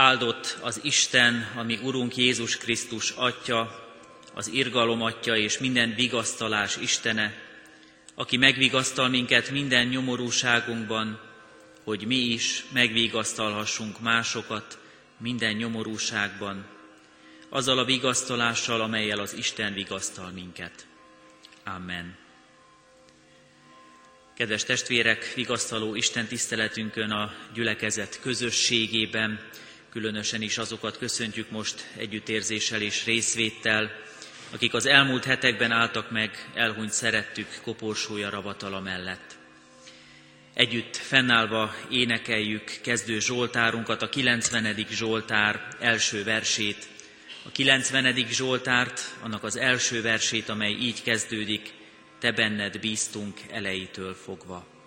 Áldott az Isten, ami Urunk Jézus Krisztus Atya, az irgalom Atya és minden vigasztalás Istene, aki megvigasztal minket minden nyomorúságunkban, hogy mi is megvigasztalhassunk másokat minden nyomorúságban, azzal a vigasztalással, amelyel az Isten vigasztal minket. Amen. Kedves testvérek, vigasztaló Isten tiszteletünkön a gyülekezet közösségében, különösen is azokat köszöntjük most együttérzéssel és részvéttel, akik az elmúlt hetekben álltak meg elhunyt szerettük koporsója ravatala mellett. Együtt fennállva énekeljük kezdő Zsoltárunkat, a 90. Zsoltár első versét. A 90. Zsoltárt, annak az első versét, amely így kezdődik, Te benned bíztunk elejétől fogva.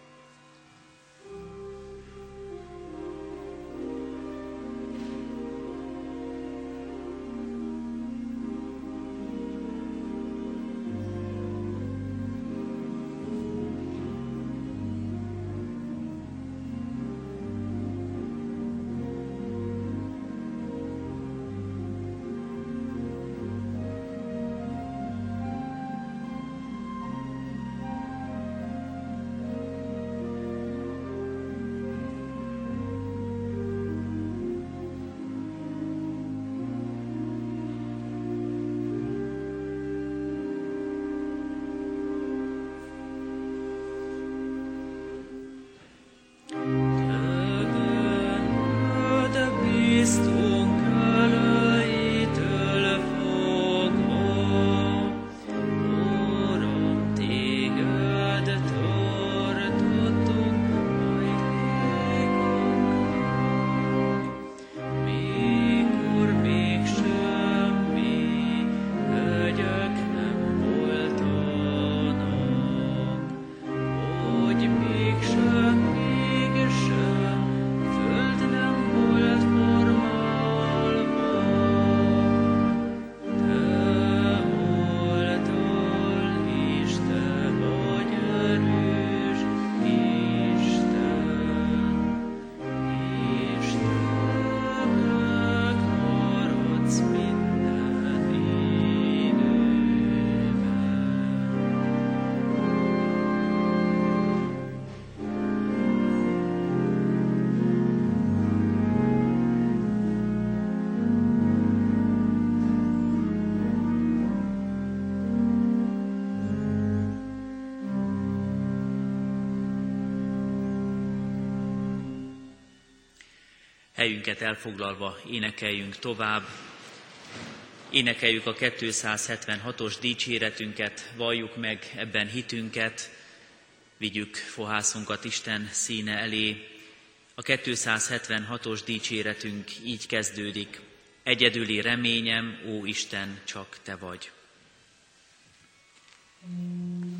Helyünket elfoglalva énekeljünk tovább. Énekeljük a 276-os dicséretünket, valljuk meg ebben hitünket, vigyük fohászunkat Isten színe elé. A 276-os dicséretünk így kezdődik. Egyedüli reményem, ó Isten, csak Te vagy. Mm.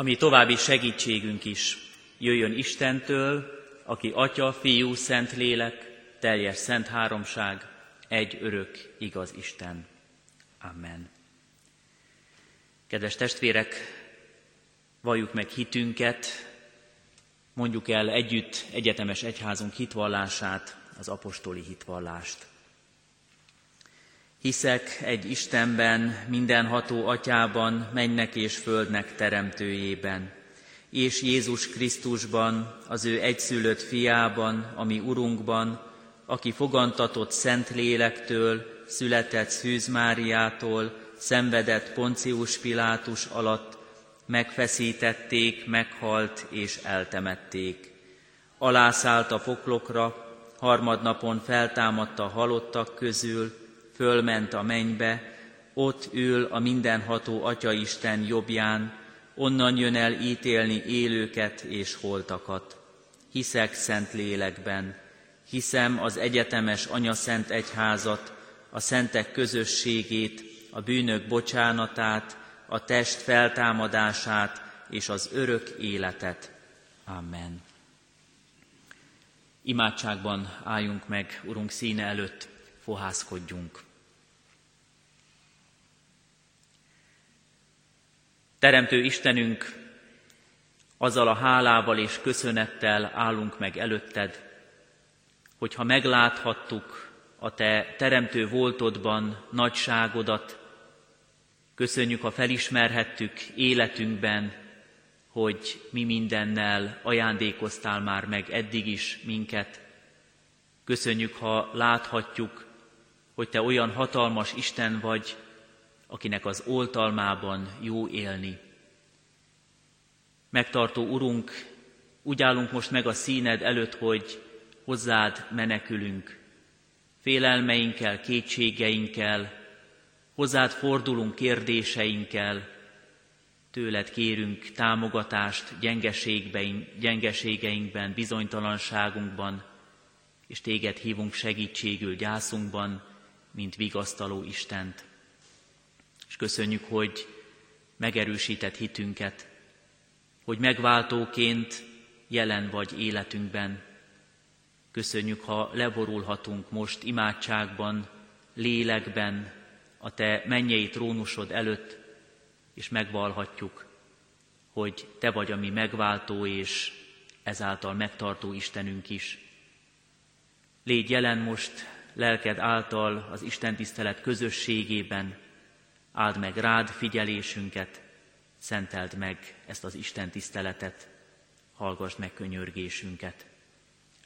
Ami további segítségünk is jöjjön Istentől, aki Atya, Fiú, Szent Lélek, teljes szent háromság, egy örök, igaz Isten. Amen. Kedves testvérek, valljuk meg hitünket, mondjuk el együtt egyetemes egyházunk hitvallását, az apostoli hitvallást. Hiszek egy Istenben, mindenható atyában, mennek és földnek teremtőjében, és Jézus Krisztusban, az ő egyszülött fiában, ami Urunkban, aki fogantatott Szent Lélektől, született Szűz Máriától, szenvedett Poncius Pilátus alatt, megfeszítették, meghalt és eltemették. Alászállt a poklokra, harmadnapon feltámadta halottak közül, fölment a mennybe, ott ül a mindenható Atyaisten jobbján, onnan jön el ítélni élőket és holtakat. Hiszek szent lélekben, hiszem az egyetemes Anya Szent Egyházat, a szentek közösségét, a bűnök bocsánatát, a test feltámadását és az örök életet. Amen. Imádságban álljunk meg, Urunk színe előtt, fohászkodjunk. Teremtő Istenünk, azzal a hálával és köszönettel állunk meg előtted, hogyha megláthattuk a Te teremtő voltodban nagyságodat, köszönjük, ha felismerhettük életünkben, hogy mi mindennel ajándékoztál már meg eddig is minket. Köszönjük, ha láthatjuk, hogy Te olyan hatalmas Isten vagy, akinek az oltalmában jó élni. Megtartó Urunk, úgy állunk most meg a színed előtt, hogy hozzád menekülünk. Félelmeinkkel, kétségeinkkel, hozzád fordulunk kérdéseinkkel, tőled kérünk támogatást gyengeségeinkben, bizonytalanságunkban, és téged hívunk segítségül gyászunkban, mint vigasztaló Istent köszönjük, hogy megerősített hitünket, hogy megváltóként jelen vagy életünkben. Köszönjük, ha leborulhatunk most imádságban, lélekben, a Te mennyei trónusod előtt, és megvalhatjuk, hogy Te vagy a mi megváltó és ezáltal megtartó Istenünk is. Légy jelen most lelked által az Isten tisztelet közösségében, áld meg rád figyelésünket, szenteld meg ezt az Isten tiszteletet, hallgass meg könyörgésünket.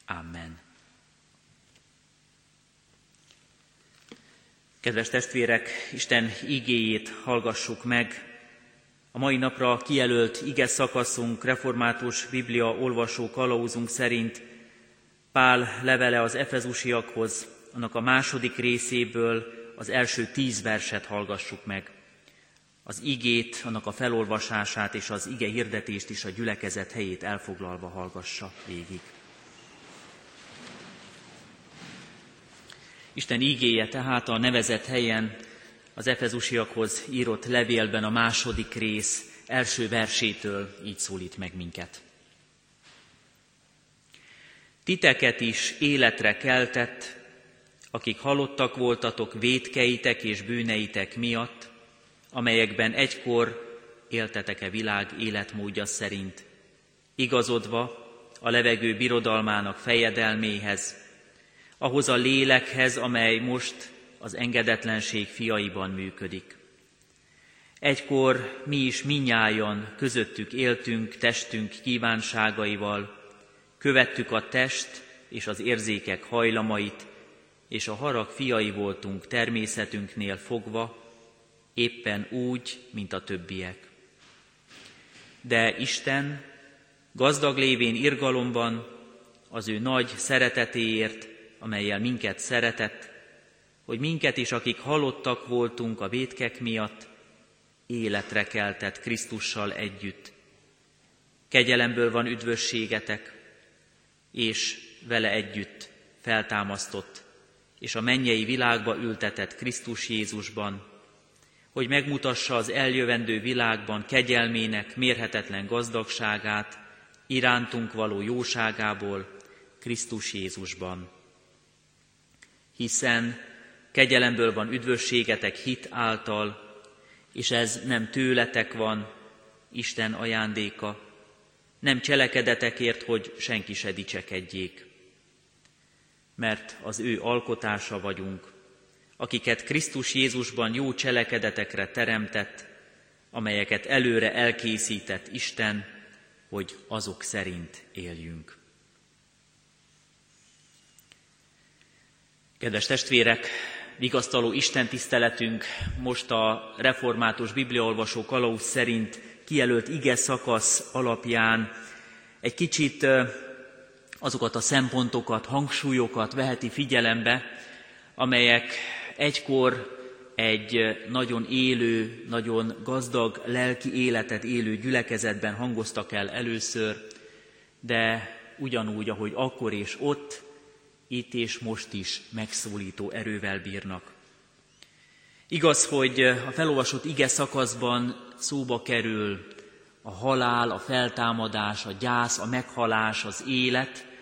Amen. Kedves testvérek, Isten igéjét hallgassuk meg. A mai napra kijelölt ige szakaszunk, református Biblia olvasó kalauzunk szerint Pál levele az Efezusiakhoz, annak a második részéből az első tíz verset hallgassuk meg. Az igét, annak a felolvasását és az ige hirdetést is a gyülekezet helyét elfoglalva hallgassa végig. Isten ígéje tehát a nevezett helyen az Efezusiakhoz írott levélben a második rész első versétől így szólít meg minket. Titeket is életre keltett, akik halottak voltatok vétkeitek és bűneitek miatt, amelyekben egykor éltetek-e világ életmódja szerint, igazodva a levegő birodalmának fejedelméhez, ahhoz a lélekhez, amely most az engedetlenség fiaiban működik. Egykor mi is minnyájan közöttük éltünk testünk kívánságaival, követtük a test és az érzékek hajlamait, és a harag fiai voltunk természetünknél fogva, éppen úgy, mint a többiek. De Isten gazdag lévén irgalomban az ő nagy szeretetéért, amelyel minket szeretett, hogy minket is, akik halottak voltunk a vétkek miatt, életre keltett Krisztussal együtt. Kegyelemből van üdvösségetek, és vele együtt feltámasztott és a mennyei világba ültetett Krisztus Jézusban, hogy megmutassa az eljövendő világban kegyelmének mérhetetlen gazdagságát, irántunk való jóságából, Krisztus Jézusban. Hiszen kegyelemből van üdvösségetek hit által, és ez nem tőletek van, Isten ajándéka, nem cselekedetekért, hogy senki se dicsekedjék. Mert az ő alkotása vagyunk, akiket Krisztus Jézusban jó cselekedetekre teremtett, amelyeket előre elkészített Isten, hogy azok szerint éljünk. Kedves testvérek, vigasztaló Isten tiszteletünk most a református bibliaolvasó kalauz szerint kijelölt ige szakasz alapján egy kicsit azokat a szempontokat, hangsúlyokat veheti figyelembe, amelyek egykor egy nagyon élő, nagyon gazdag lelki életet élő gyülekezetben hangoztak el először, de ugyanúgy, ahogy akkor és ott, itt és most is megszólító erővel bírnak. Igaz, hogy a felolvasott ige szakaszban szóba kerül a halál, a feltámadás, a gyász, a meghalás, az élet,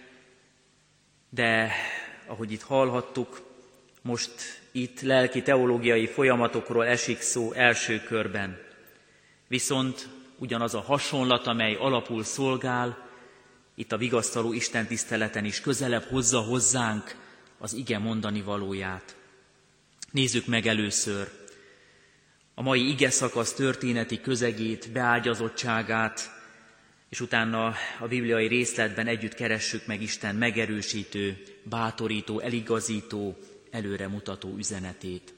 de ahogy itt hallhattuk, most itt lelki teológiai folyamatokról esik szó első körben. Viszont ugyanaz a hasonlat, amely alapul szolgál, itt a vigasztaló Isten tiszteleten is közelebb hozza hozzánk az ige mondani valóját. Nézzük meg először a mai ige szakasz történeti közegét, beágyazottságát, és utána a bibliai részletben együtt keressük meg Isten megerősítő, bátorító, eligazító, előremutató üzenetét.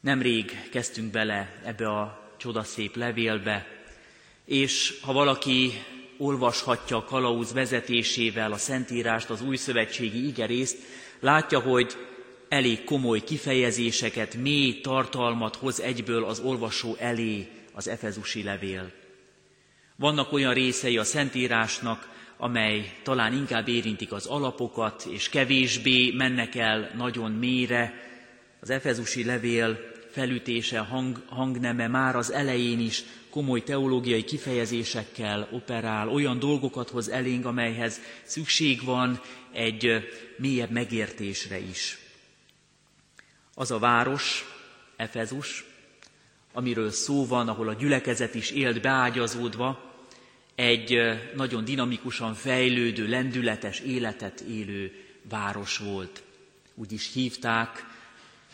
Nemrég kezdtünk bele ebbe a csodaszép levélbe, és ha valaki olvashatja a kalauz vezetésével a Szentírást, az új szövetségi igerészt, látja, hogy elég komoly kifejezéseket, mély tartalmat hoz egyből az olvasó elé az Efezusi levél. Vannak olyan részei a Szentírásnak, amely talán inkább érintik az alapokat, és kevésbé mennek el nagyon mélyre. Az Efezusi levél felütése, hang, hangneme már az elején is komoly teológiai kifejezésekkel operál, olyan dolgokat hoz elénk, amelyhez szükség van egy mélyebb megértésre is. Az a város, Efezus, amiről szó van, ahol a gyülekezet is élt beágyazódva, egy nagyon dinamikusan fejlődő, lendületes életet élő város volt. Úgy is hívták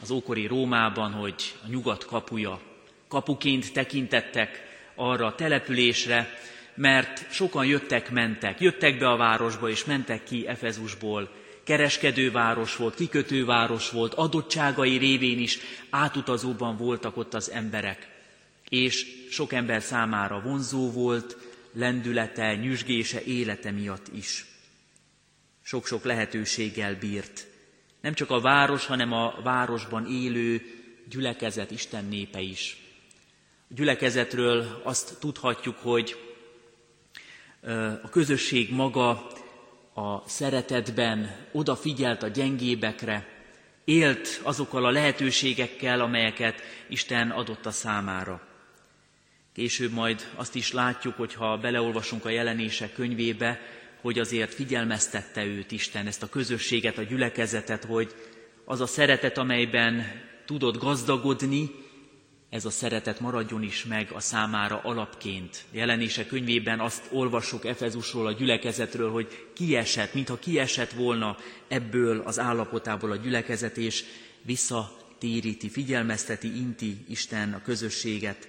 az ókori Rómában, hogy a nyugat kapuja. Kapuként tekintettek arra a településre, mert sokan jöttek-mentek, jöttek be a városba és mentek ki Efezusból. Kereskedőváros volt, kikötőváros volt, adottságai révén is átutazóban voltak ott az emberek. És sok ember számára vonzó volt, lendülete, nyüzsgése, élete miatt is. Sok-sok lehetőséggel bírt. Nem csak a város, hanem a városban élő gyülekezet, Isten népe is. A gyülekezetről azt tudhatjuk, hogy a közösség maga a szeretetben odafigyelt a gyengébekre, élt azokkal a lehetőségekkel, amelyeket Isten adott a számára. Később majd azt is látjuk, hogyha beleolvasunk a jelenések könyvébe, hogy azért figyelmeztette őt Isten, ezt a közösséget, a gyülekezetet, hogy az a szeretet, amelyben tudod gazdagodni, ez a szeretet maradjon is meg a számára alapként. A jelenések könyvében azt olvassuk Efezusról, a gyülekezetről, hogy kiesett, mintha kiesett volna ebből az állapotából a gyülekezet, és visszatéríti, figyelmezteti, inti Isten a közösséget,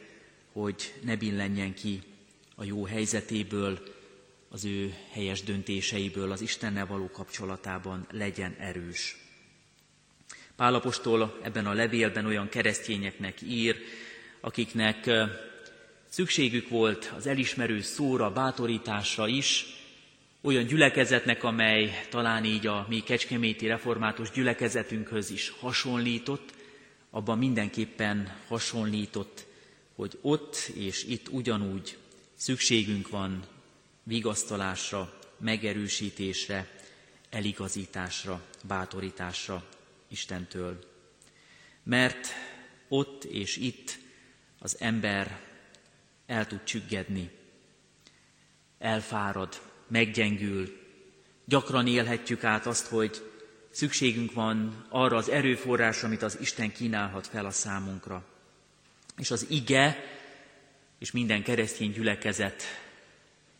hogy ne billenjen ki a jó helyzetéből, az ő helyes döntéseiből, az Istennel való kapcsolatában legyen erős. Pálapostól ebben a levélben olyan keresztényeknek ír, akiknek szükségük volt az elismerő szóra, bátorításra is, olyan gyülekezetnek, amely talán így a mi kecskeméti református gyülekezetünkhöz is hasonlított, abban mindenképpen hasonlított hogy ott és itt ugyanúgy szükségünk van vigasztalásra, megerősítésre, eligazításra, bátorításra Istentől. Mert ott és itt az ember el tud csüggedni, elfárad, meggyengül. Gyakran élhetjük át azt, hogy szükségünk van arra az erőforrásra, amit az Isten kínálhat fel a számunkra. És az ige és minden keresztény gyülekezet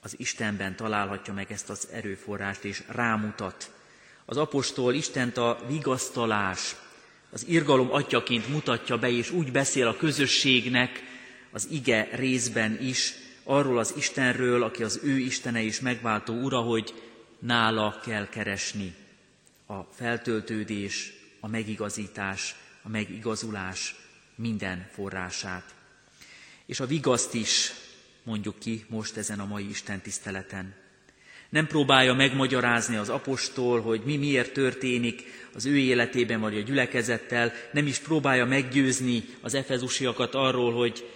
az Istenben találhatja meg ezt az erőforrást, és rámutat. Az apostol Istent a vigasztalás, az irgalom atyaként mutatja be, és úgy beszél a közösségnek az ige részben is, arról az Istenről, aki az ő Istene és megváltó Ura, hogy nála kell keresni a feltöltődés, a megigazítás, a megigazulás minden forrását. És a vigaszt is mondjuk ki most ezen a mai Isten tiszteleten. Nem próbálja megmagyarázni az apostol, hogy mi miért történik az ő életében vagy a gyülekezettel, nem is próbálja meggyőzni az efezusiakat arról, hogy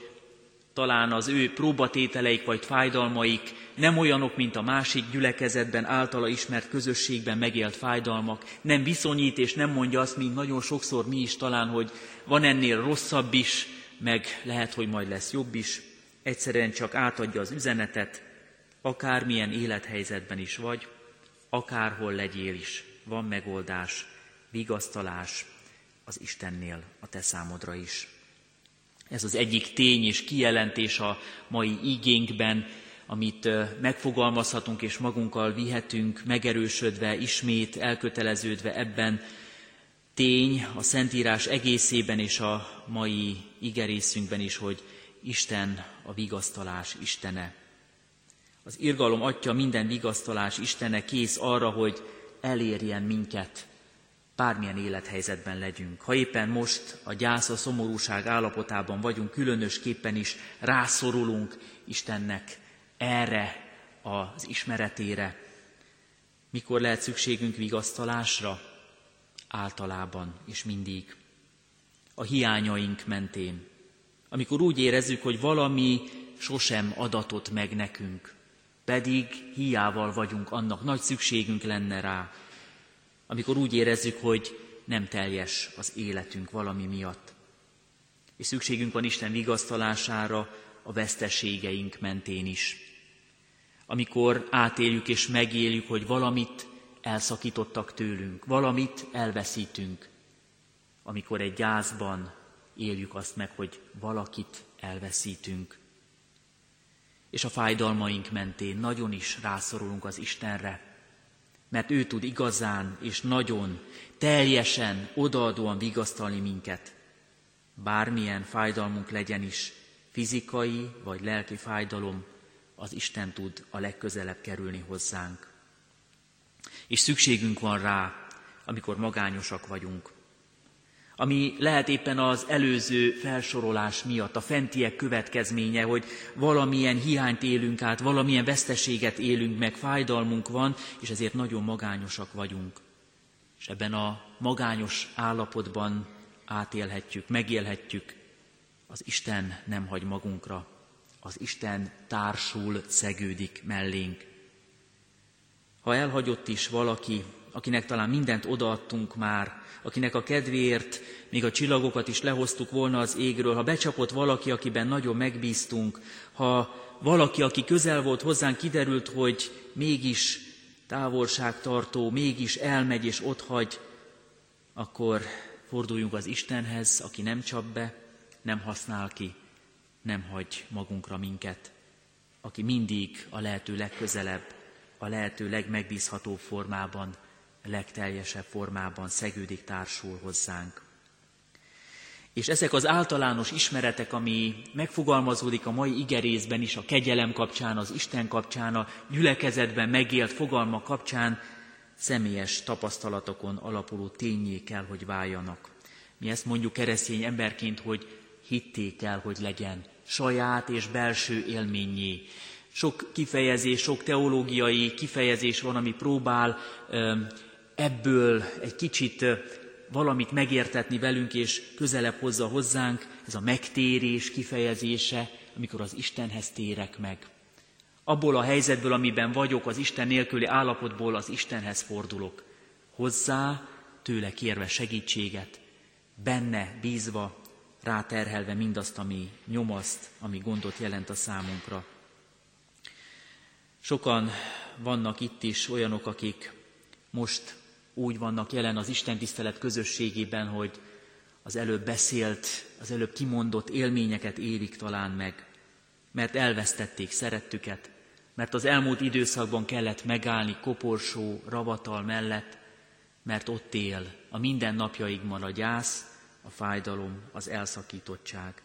talán az ő próbatételeik vagy fájdalmaik nem olyanok, mint a másik gyülekezetben általa ismert közösségben megélt fájdalmak. Nem viszonyít és nem mondja azt, mint nagyon sokszor mi is talán, hogy van ennél rosszabb is, meg lehet, hogy majd lesz jobb is. Egyszerűen csak átadja az üzenetet, akármilyen élethelyzetben is vagy, akárhol legyél is, van megoldás, vigasztalás az Istennél a te számodra is. Ez az egyik tény és kijelentés a mai igénkben, amit megfogalmazhatunk és magunkkal vihetünk, megerősödve, ismét elköteleződve ebben. Tény a Szentírás egészében és a mai igerészünkben is, hogy Isten a vigasztalás Istene. Az irgalom atya minden vigasztalás Istene kész arra, hogy elérjen minket bármilyen élethelyzetben legyünk. Ha éppen most a gyász, a szomorúság állapotában vagyunk, különösképpen is rászorulunk Istennek erre az ismeretére. Mikor lehet szükségünk vigasztalásra? Általában és mindig. A hiányaink mentén. Amikor úgy érezzük, hogy valami sosem adatot meg nekünk, pedig hiával vagyunk annak, nagy szükségünk lenne rá, amikor úgy érezzük, hogy nem teljes az életünk valami miatt. És szükségünk van Isten vigasztalására a veszteségeink mentén is. Amikor átéljük és megéljük, hogy valamit elszakítottak tőlünk, valamit elveszítünk. Amikor egy gyászban éljük azt meg, hogy valakit elveszítünk. És a fájdalmaink mentén nagyon is rászorulunk az Istenre, mert ő tud igazán és nagyon, teljesen, odaadóan vigasztalni minket. Bármilyen fájdalmunk legyen is, fizikai vagy lelki fájdalom, az Isten tud a legközelebb kerülni hozzánk. És szükségünk van rá, amikor magányosak vagyunk ami lehet éppen az előző felsorolás miatt, a fentiek következménye, hogy valamilyen hiányt élünk át, valamilyen veszteséget élünk meg, fájdalmunk van, és ezért nagyon magányosak vagyunk. És ebben a magányos állapotban átélhetjük, megélhetjük, az Isten nem hagy magunkra, az Isten társul, szegődik mellénk. Ha elhagyott is valaki, akinek talán mindent odaadtunk már, akinek a kedvéért még a csillagokat is lehoztuk volna az égről, ha becsapott valaki, akiben nagyon megbíztunk, ha valaki, aki közel volt hozzánk, kiderült, hogy mégis távolságtartó, mégis elmegy és hagy, akkor forduljunk az Istenhez, aki nem csap be, nem használ ki, nem hagy magunkra minket, aki mindig a lehető legközelebb, a lehető legmegbízhatóbb formában legteljesebb formában szegődik társul hozzánk. És ezek az általános ismeretek, ami megfogalmazódik a mai igerészben is, a kegyelem kapcsán, az Isten kapcsán, a gyülekezetben megélt fogalma kapcsán, személyes tapasztalatokon alapuló tényé kell, hogy váljanak. Mi ezt mondjuk keresztény emberként, hogy hitté kell, hogy legyen, saját és belső élményé. Sok kifejezés, sok teológiai kifejezés van, ami próbál ebből egy kicsit valamit megértetni velünk, és közelebb hozza hozzánk, ez a megtérés kifejezése, amikor az Istenhez térek meg. Abból a helyzetből, amiben vagyok, az Isten nélküli állapotból az Istenhez fordulok. Hozzá, tőle kérve segítséget, benne bízva, ráterhelve mindazt, ami nyomaszt, ami gondot jelent a számunkra. Sokan vannak itt is olyanok, akik most úgy vannak jelen az Isten tisztelet közösségében, hogy az előbb beszélt, az előbb kimondott élményeket élik talán meg, mert elvesztették szerettüket, mert az elmúlt időszakban kellett megállni koporsó, ravatal mellett, mert ott él a mindennapjaikban a gyász, a fájdalom, az elszakítottság.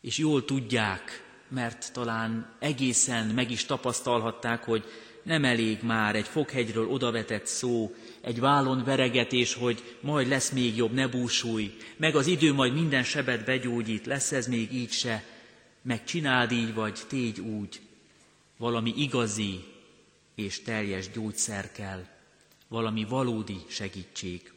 És jól tudják, mert talán egészen meg is tapasztalhatták, hogy nem elég már egy foghegyről odavetett szó, egy vállon veregetés, hogy majd lesz még jobb, ne búsulj, meg az idő majd minden sebet begyógyít, lesz ez még így se, meg csináld így, vagy tégy úgy. Valami igazi és teljes gyógyszer kell, valami valódi segítség.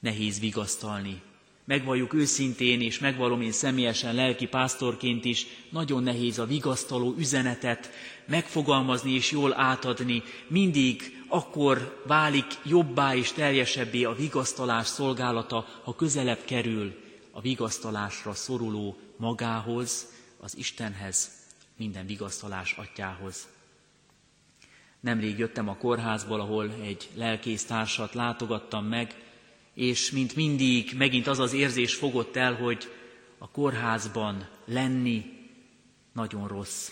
Nehéz vigasztalni. Megvalljuk őszintén, és megvalom én személyesen lelki pásztorként is, nagyon nehéz a vigasztaló üzenetet megfogalmazni és jól átadni. Mindig akkor válik jobbá és teljesebbé a vigasztalás szolgálata, ha közelebb kerül a vigasztalásra szoruló magához, az Istenhez, minden vigasztalás atyához. Nemrég jöttem a kórházból, ahol egy lelkész társat látogattam meg, és mint mindig megint az az érzés fogott el, hogy a kórházban lenni nagyon rossz.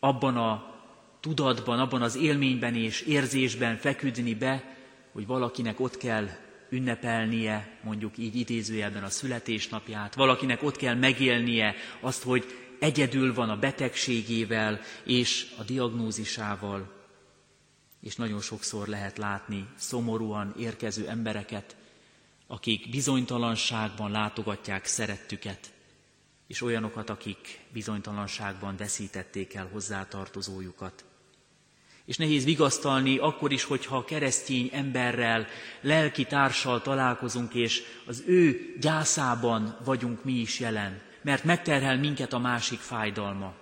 Abban a tudatban, abban az élményben és érzésben feküdni be, hogy valakinek ott kell ünnepelnie, mondjuk így idézőjelben a születésnapját, valakinek ott kell megélnie azt, hogy egyedül van a betegségével és a diagnózisával. És nagyon sokszor lehet látni szomorúan érkező embereket, akik bizonytalanságban látogatják szerettüket, és olyanokat, akik bizonytalanságban veszítették el hozzátartozójukat. És nehéz vigasztalni akkor is, hogyha keresztény emberrel, lelki társal találkozunk, és az ő gyászában vagyunk mi is jelen, mert megterhel minket a másik fájdalma.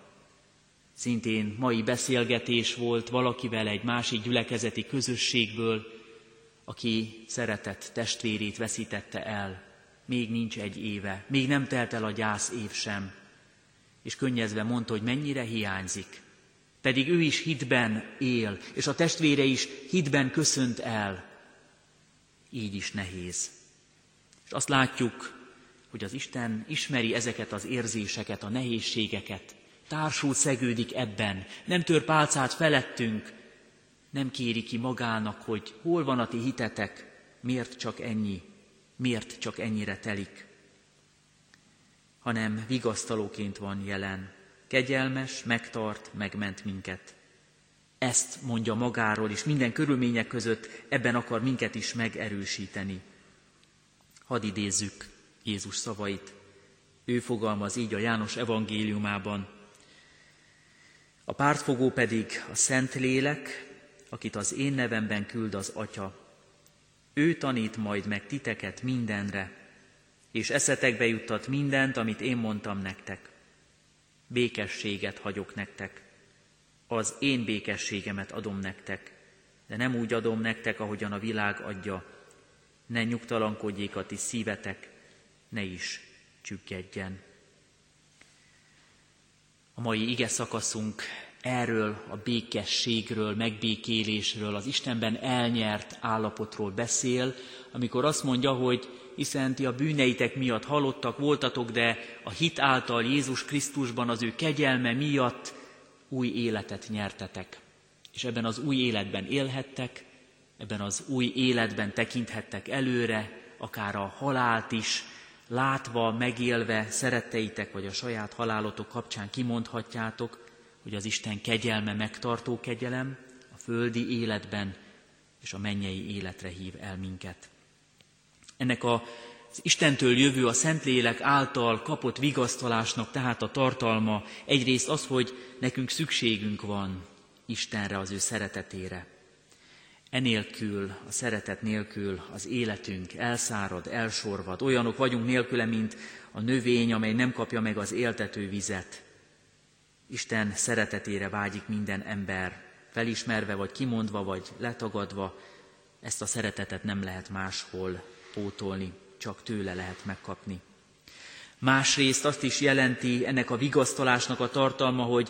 Szintén mai beszélgetés volt valakivel egy másik gyülekezeti közösségből, aki szeretett testvérét veszítette el. Még nincs egy éve, még nem telt el a gyász év sem. És könnyezve mondta, hogy mennyire hiányzik. Pedig ő is hitben él, és a testvére is hitben köszönt el. Így is nehéz. És azt látjuk, hogy az Isten ismeri ezeket az érzéseket, a nehézségeket, társul szegődik ebben, nem tör pálcát felettünk, nem kéri ki magának, hogy hol van a ti hitetek, miért csak ennyi, miért csak ennyire telik, hanem vigasztalóként van jelen, kegyelmes, megtart, megment minket. Ezt mondja magáról, és minden körülmények között ebben akar minket is megerősíteni. Hadd idézzük Jézus szavait. Ő fogalmaz így a János evangéliumában. A pártfogó pedig a Szent Lélek, akit az én nevemben küld az Atya. Ő tanít majd meg titeket mindenre, és eszetekbe juttat mindent, amit én mondtam nektek. Békességet hagyok nektek. Az én békességemet adom nektek, de nem úgy adom nektek, ahogyan a világ adja. Ne nyugtalankodjék a ti szívetek, ne is csüggedjen. A mai ige szakaszunk erről a békességről, megbékélésről, az Istenben elnyert állapotról beszél, amikor azt mondja, hogy hiszen ti a bűneitek miatt halottak voltatok, de a hit által Jézus Krisztusban az ő kegyelme miatt új életet nyertetek. És ebben az új életben élhettek, ebben az új életben tekinthettek előre, akár a halált is, látva, megélve szeretteitek, vagy a saját halálotok kapcsán kimondhatjátok, hogy az Isten kegyelme megtartó kegyelem a földi életben és a mennyei életre hív el minket. Ennek a, az Istentől jövő a Szentlélek által kapott vigasztalásnak tehát a tartalma egyrészt az, hogy nekünk szükségünk van Istenre, az ő szeretetére. Enélkül, a szeretet nélkül az életünk elszárad, elsorvad. Olyanok vagyunk nélküle, mint a növény, amely nem kapja meg az éltető vizet. Isten szeretetére vágyik minden ember, felismerve, vagy kimondva, vagy letagadva, ezt a szeretetet nem lehet máshol pótolni, csak tőle lehet megkapni. Másrészt azt is jelenti ennek a vigasztalásnak a tartalma, hogy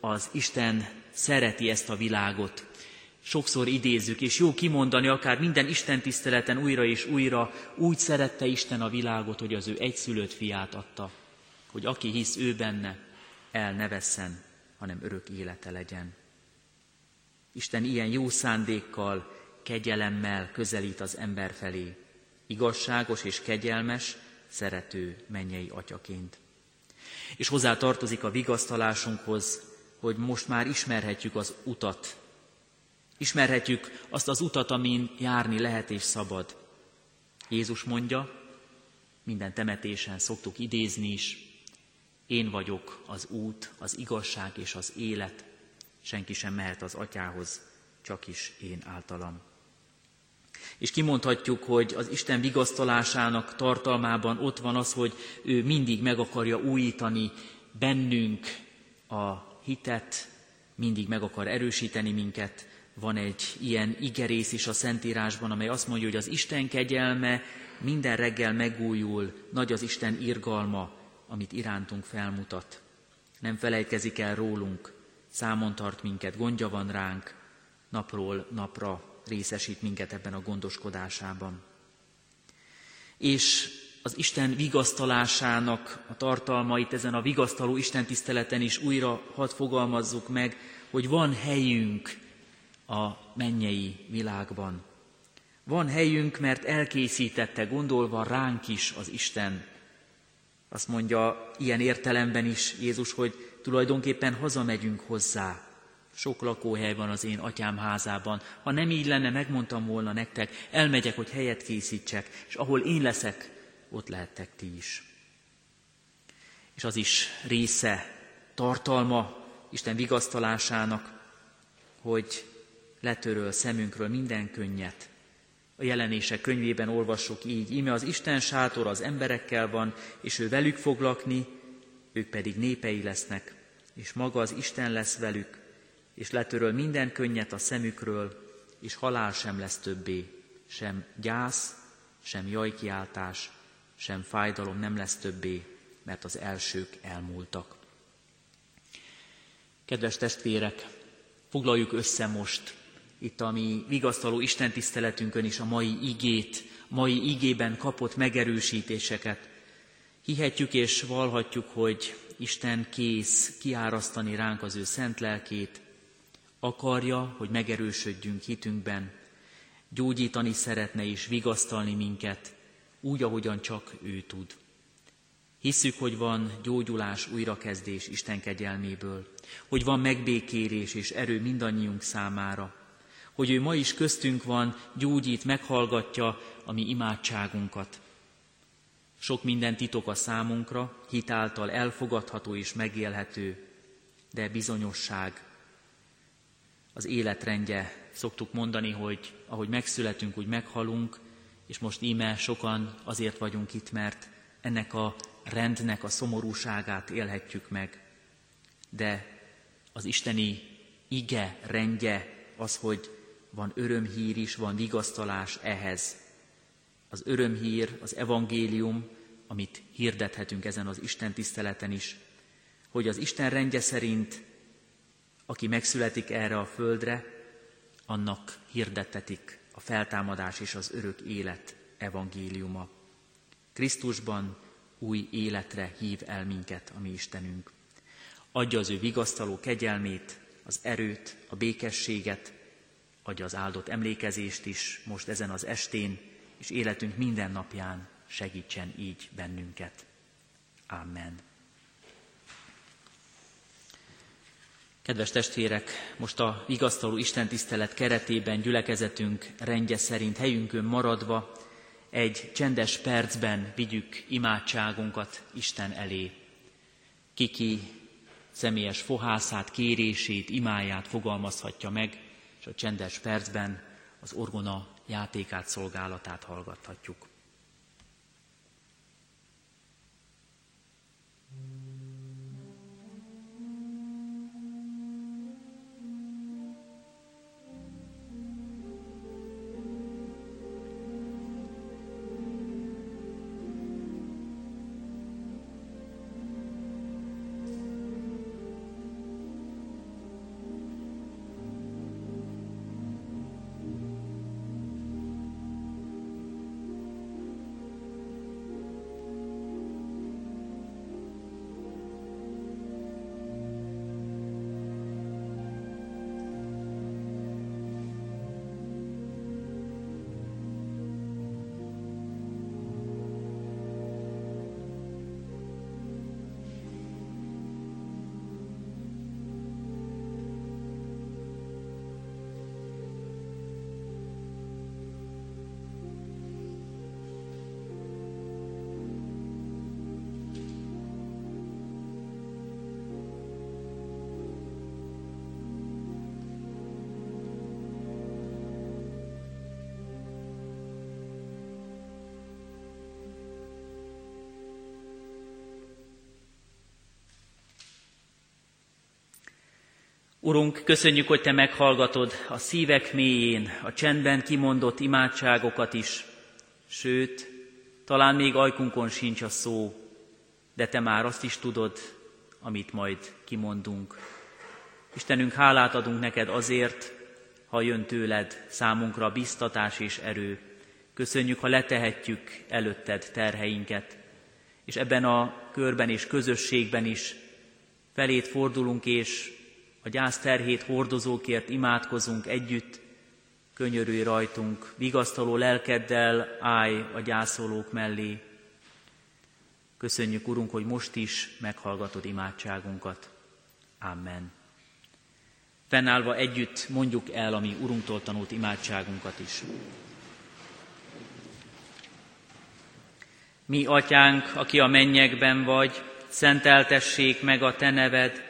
az Isten szereti ezt a világot. Sokszor idézzük, és jó kimondani, akár minden Isten tiszteleten újra és újra, úgy szerette Isten a világot, hogy az ő egyszülött fiát adta, hogy aki hisz ő benne, el ne vesszen, hanem örök élete legyen. Isten ilyen jó szándékkal, kegyelemmel közelít az ember felé, igazságos és kegyelmes, szerető mennyei atyaként. És hozzá tartozik a vigasztalásunkhoz, hogy most már ismerhetjük az utat. Ismerhetjük azt az utat, amin járni lehet és szabad. Jézus mondja, minden temetésen szoktuk idézni is, én vagyok az út, az igazság és az élet, senki sem mehet az atyához, csak is én általam. És kimondhatjuk, hogy az Isten vigasztalásának tartalmában ott van az, hogy ő mindig meg akarja újítani bennünk a hitet, mindig meg akar erősíteni minket. Van egy ilyen igerész is a Szentírásban, amely azt mondja, hogy az Isten kegyelme minden reggel megújul, nagy az Isten irgalma, amit irántunk felmutat. Nem felejtkezik el rólunk, számon tart minket, gondja van ránk, napról napra részesít minket ebben a gondoskodásában. És az Isten vigasztalásának a tartalmait ezen a vigasztaló Isten tiszteleten is újra hadd fogalmazzuk meg, hogy van helyünk a mennyei világban. Van helyünk, mert elkészítette, gondolva ránk is az Isten. Azt mondja ilyen értelemben is Jézus, hogy tulajdonképpen hazamegyünk hozzá. Sok lakóhely van az én atyám házában. Ha nem így lenne, megmondtam volna nektek, elmegyek, hogy helyet készítsek, és ahol én leszek, ott lehettek ti is. És az is része, tartalma Isten vigasztalásának, hogy letöröl szemünkről minden könnyet. A jelenések könyvében olvassuk így, íme az Isten sátor az emberekkel van, és ő velük fog lakni, ők pedig népei lesznek, és maga az Isten lesz velük, és letöröl minden könnyet a szemükről, és halál sem lesz többé, sem gyász, sem jajkiáltás, sem fájdalom nem lesz többé, mert az elsők elmúltak. Kedves testvérek, foglaljuk össze most itt a mi vigasztaló Isten tiszteletünkön is a mai igét, mai igében kapott megerősítéseket. Hihetjük és valhatjuk, hogy Isten kész kiárasztani ránk az ő szent lelkét, akarja, hogy megerősödjünk hitünkben, gyógyítani szeretne és vigasztalni minket, úgy, ahogyan csak ő tud. Hisszük, hogy van gyógyulás, újrakezdés Isten kegyelméből, hogy van megbékélés és erő mindannyiunk számára, hogy ő ma is köztünk van, gyógyít, meghallgatja a mi imádságunkat. Sok minden titok a számunkra, hitáltal elfogadható és megélhető, de bizonyosság, az életrendje. Szoktuk mondani, hogy ahogy megszületünk, úgy meghalunk, és most íme sokan azért vagyunk itt, mert ennek a rendnek a szomorúságát élhetjük meg. De az isteni ige rendje az, hogy van örömhír is, van vigasztalás ehhez. Az örömhír, az evangélium, amit hirdethetünk ezen az Isten tiszteleten is, hogy az Isten rendje szerint, aki megszületik erre a földre, annak hirdettetik a feltámadás és az örök élet evangéliuma. Krisztusban új életre hív el minket a mi Istenünk. Adja az ő vigasztaló kegyelmét, az erőt, a békességet, adja az áldott emlékezést is most ezen az estén, és életünk minden napján segítsen így bennünket. Amen. Kedves testvérek, most a vigasztaló Isten tisztelet keretében gyülekezetünk rendje szerint helyünkön maradva egy csendes percben vigyük imádságunkat Isten elé. Kiki személyes fohászát, kérését, imáját fogalmazhatja meg, és a csendes percben az orgona játékát, szolgálatát hallgathatjuk. Urunk, köszönjük, hogy Te meghallgatod a szívek mélyén a csendben kimondott imádságokat is, sőt, talán még ajkunkon sincs a szó, de Te már azt is tudod, amit majd kimondunk. Istenünk, hálát adunk neked azért, ha jön tőled számunkra biztatás és erő. Köszönjük, ha letehetjük előtted terheinket, és ebben a körben és közösségben is felét fordulunk, és a gyász terhét hordozókért imádkozunk együtt, könyörülj rajtunk, vigasztaló lelkeddel állj a gyászolók mellé. Köszönjük, Urunk, hogy most is meghallgatod imádságunkat. Amen. Fennállva együtt mondjuk el a mi Urunktól tanult imádságunkat is. Mi, Atyánk, aki a mennyekben vagy, szenteltessék meg a Te neved,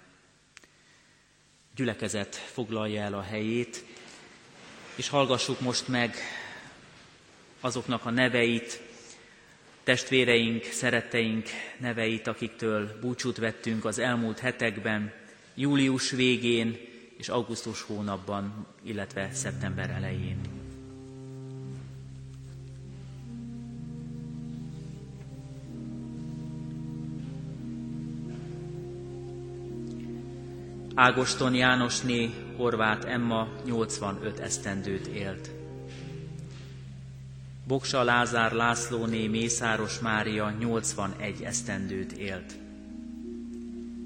Gyülekezet foglalja el a helyét, és hallgassuk most meg azoknak a neveit, testvéreink, szeretteink neveit, akiktől búcsút vettünk az elmúlt hetekben, július végén és augusztus hónapban, illetve szeptember elején. Ágoston Jánosné, Horváth Emma 85 esztendőt élt. Boksa Lázár Lászlóné Mészáros Mária 81 esztendőt élt.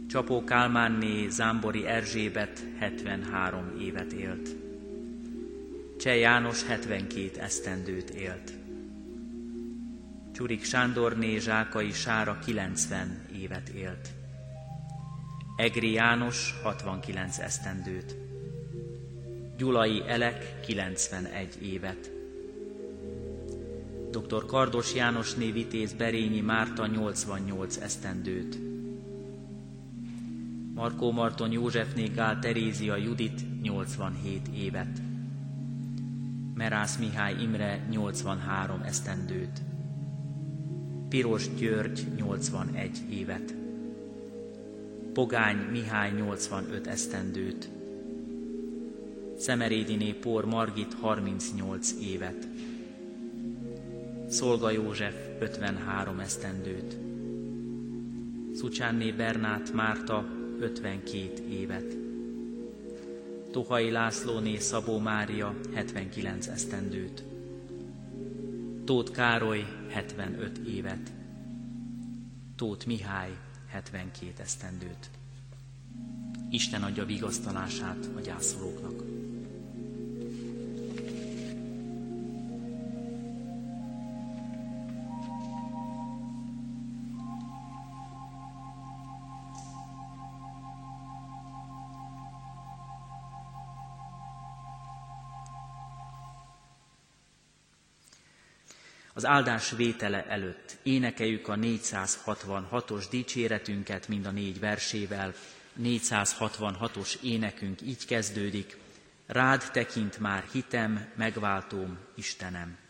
Csapó Kálmánné Zámbori Erzsébet 73 évet élt. Cseh János 72 esztendőt élt. Csurik Sándorné Zsákai Sára 90 évet élt. Egri János 69 esztendőt. Gyulai Elek 91 évet. Dr. Kardos Jánosné Vitéz Berényi Márta 88 esztendőt. Markó Marton Józsefné Gál Terézia Judit 87 évet. Merász Mihály Imre 83 esztendőt. Piros György 81 évet. Pogány Mihály 85 esztendőt. Szemerédiné Pór Margit 38 évet. Szolga József 53 esztendőt. Szucsánné Bernát Márta 52 évet. Tohai Lászlóné Szabó Mária 79 esztendőt. Tóth Károly 75 évet. Tóth Mihály 72 esztendőt. Isten adja vigasztalását a gyászolóknak. Az áldás vétele előtt énekeljük a 466-os dicséretünket mind a négy versével. 466-os énekünk így kezdődik. Rád tekint már hitem, megváltóm, Istenem.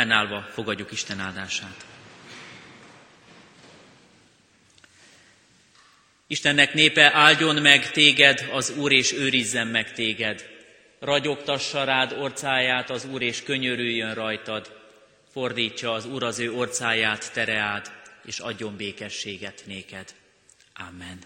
Fennállva fogadjuk Isten áldását. Istennek népe, áldjon meg téged az Úr, és őrizzen meg téged. Ragyogtassa rád orcáját az Úr, és könyörüljön rajtad. Fordítsa az Úr az ő orcáját tereád, és adjon békességet néked. Amen.